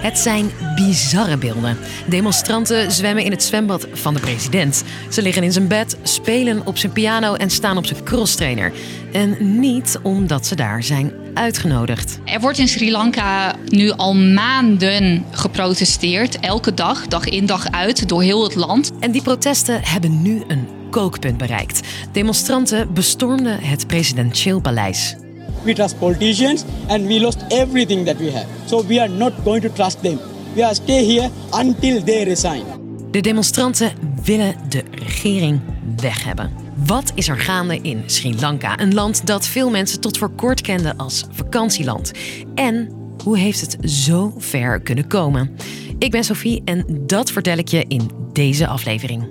Het zijn bizarre beelden. Demonstranten zwemmen in het zwembad van de president. Ze liggen in zijn bed, spelen op zijn piano en staan op zijn crosstrainer. En niet omdat ze daar zijn uitgenodigd. Er wordt in Sri Lanka nu al maanden geprotesteerd. Elke dag, dag in dag uit, door heel het land. En die protesten hebben nu een kookpunt bereikt. Demonstranten bestormden het presidentieel paleis. We trust politicians and we lost everything that we have. So we are not going to trust them. We are stay here until they resign. De demonstranten willen de regering weg hebben. Wat is er gaande in Sri Lanka? Een land dat veel mensen tot voor kort kenden als vakantieland. En hoe heeft het zo ver kunnen komen? Ik ben Sophie en dat vertel ik je in deze aflevering.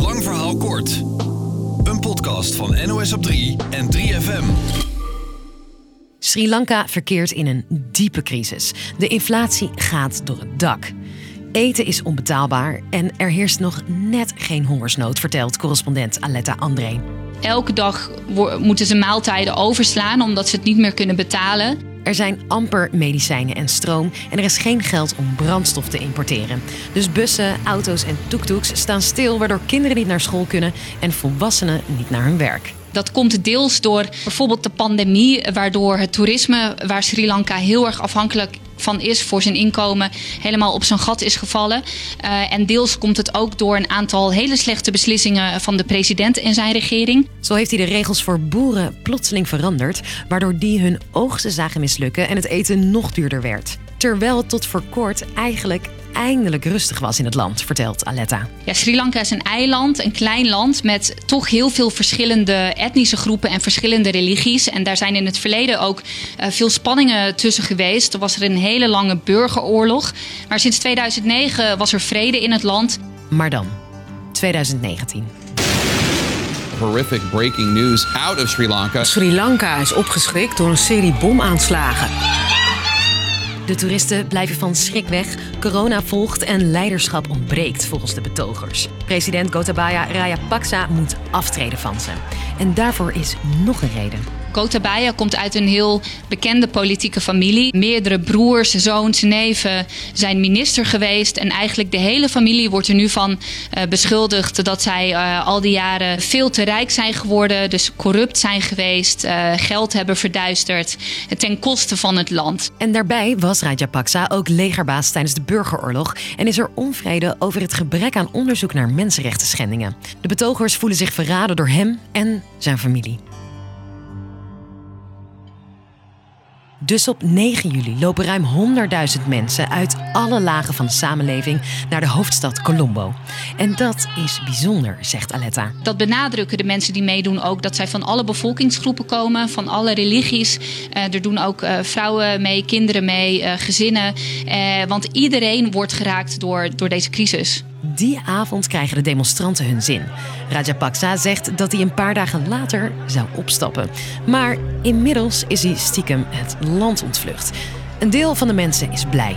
Lang verhaal kort. Een podcast van NOS op 3 en 3FM. Sri Lanka verkeert in een diepe crisis. De inflatie gaat door het dak. Eten is onbetaalbaar en er heerst nog net geen hongersnood, vertelt correspondent Aletta André. Elke dag moeten ze maaltijden overslaan omdat ze het niet meer kunnen betalen. Er zijn amper medicijnen en stroom en er is geen geld om brandstof te importeren. Dus bussen, auto's en toektoeks staan stil, waardoor kinderen niet naar school kunnen en volwassenen niet naar hun werk. Dat komt deels door bijvoorbeeld de pandemie, waardoor het toerisme, waar Sri Lanka heel erg afhankelijk van is voor zijn inkomen, helemaal op zijn gat is gevallen. Eh, en deels komt het ook door een aantal hele slechte beslissingen van de president en zijn regering. Zo heeft hij de regels voor boeren plotseling veranderd, waardoor die hun oogsten zagen mislukken en het eten nog duurder werd. Terwijl tot voor kort eigenlijk eindelijk rustig was in het land, vertelt Aletta. Ja, Sri Lanka is een eiland, een klein land met toch heel veel verschillende etnische groepen en verschillende religies. En daar zijn in het verleden ook eh, veel spanningen tussen geweest. Er was er een hele lange burgeroorlog. Maar sinds 2009 was er vrede in het land. Maar dan, 2019. horrific breaking news out of Sri Lanka. Sri Lanka is opgeschrikt door een serie bomaanslagen. De toeristen blijven van schrik weg, corona volgt en leiderschap ontbreekt volgens de betogers. President Gotabaya Rajapaksa moet aftreden van ze. En daarvoor is nog een reden. Gotabaya komt uit een heel bekende politieke familie. Meerdere broers, zoons, neven zijn minister geweest. En eigenlijk de hele familie wordt er nu van eh, beschuldigd dat zij eh, al die jaren veel te rijk zijn geworden. Dus corrupt zijn geweest, eh, geld hebben verduisterd ten koste van het land. En daarbij was Rajapaksa ook legerbaas tijdens de burgeroorlog en is er onvrede over het gebrek aan onderzoek naar mensenrechten schendingen. De betogers voelen zich verraden door hem en zijn familie. Dus op 9 juli lopen ruim 100.000 mensen uit alle lagen van de samenleving naar de hoofdstad Colombo. En dat is bijzonder, zegt Aletta. Dat benadrukken de mensen die meedoen ook dat zij van alle bevolkingsgroepen komen, van alle religies. Eh, er doen ook eh, vrouwen mee, kinderen mee, eh, gezinnen. Want iedereen wordt geraakt door, door deze crisis. Die avond krijgen de demonstranten hun zin. Rajapaksa zegt dat hij een paar dagen later zou opstappen. Maar inmiddels is hij stiekem het land ontvlucht. Een deel van de mensen is blij.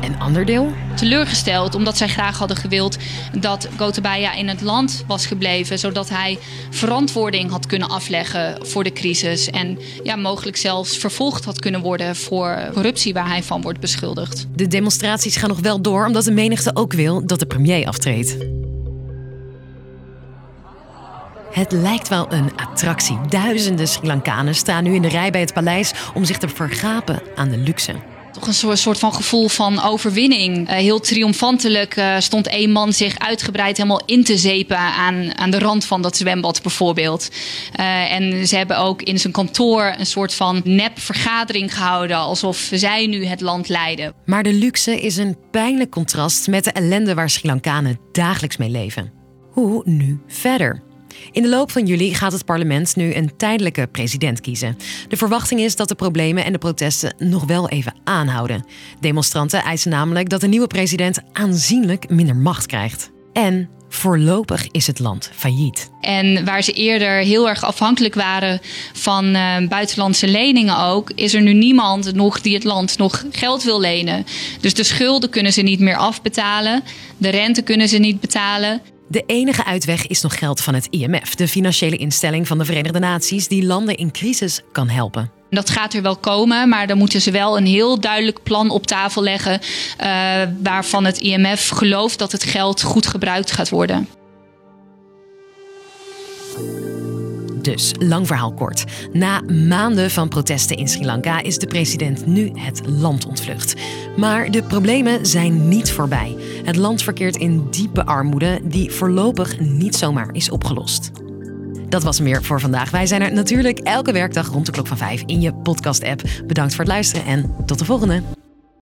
Een ander deel? Teleurgesteld omdat zij graag hadden gewild dat Gotabaya in het land was gebleven. Zodat hij verantwoording had kunnen afleggen voor de crisis. En ja, mogelijk zelfs vervolgd had kunnen worden voor corruptie waar hij van wordt beschuldigd. De demonstraties gaan nog wel door omdat de menigte ook wil dat de premier aftreedt. Het lijkt wel een attractie. Duizenden Sri Lankanen staan nu in de rij bij het paleis om zich te vergapen aan de luxe. Toch een soort- van gevoel van overwinning. Eh, heel triomfantelijk eh, stond één man zich uitgebreid helemaal in te zepen aan, aan de rand van dat zwembad bijvoorbeeld. Eh, en ze hebben ook in zijn kantoor een soort van nep vergadering gehouden. Alsof zij nu het land leiden. Maar de luxe is een pijnlijk contrast met de ellende waar Sri Lankanen dagelijks mee leven. Hoe nu verder? In de loop van juli gaat het parlement nu een tijdelijke president kiezen. De verwachting is dat de problemen en de protesten nog wel even aanhouden. Demonstranten eisen namelijk dat de nieuwe president aanzienlijk minder macht krijgt. En voorlopig is het land failliet. En waar ze eerder heel erg afhankelijk waren van eh, buitenlandse leningen ook, is er nu niemand nog die het land nog geld wil lenen. Dus de schulden kunnen ze niet meer afbetalen, de rente kunnen ze niet betalen. De enige uitweg is nog geld van het IMF, de financiële instelling van de Verenigde Naties die landen in crisis kan helpen. Dat gaat er wel komen, maar dan moeten ze wel een heel duidelijk plan op tafel leggen. Uh, waarvan het IMF gelooft dat het geld goed gebruikt gaat worden. Dus, lang verhaal kort. Na maanden van protesten in Sri Lanka is de president nu het land ontvlucht. Maar de problemen zijn niet voorbij. Het land verkeert in diepe armoede die voorlopig niet zomaar is opgelost. Dat was meer voor vandaag. Wij zijn er natuurlijk elke werkdag rond de klok van 5 in je podcast-app. Bedankt voor het luisteren en tot de volgende.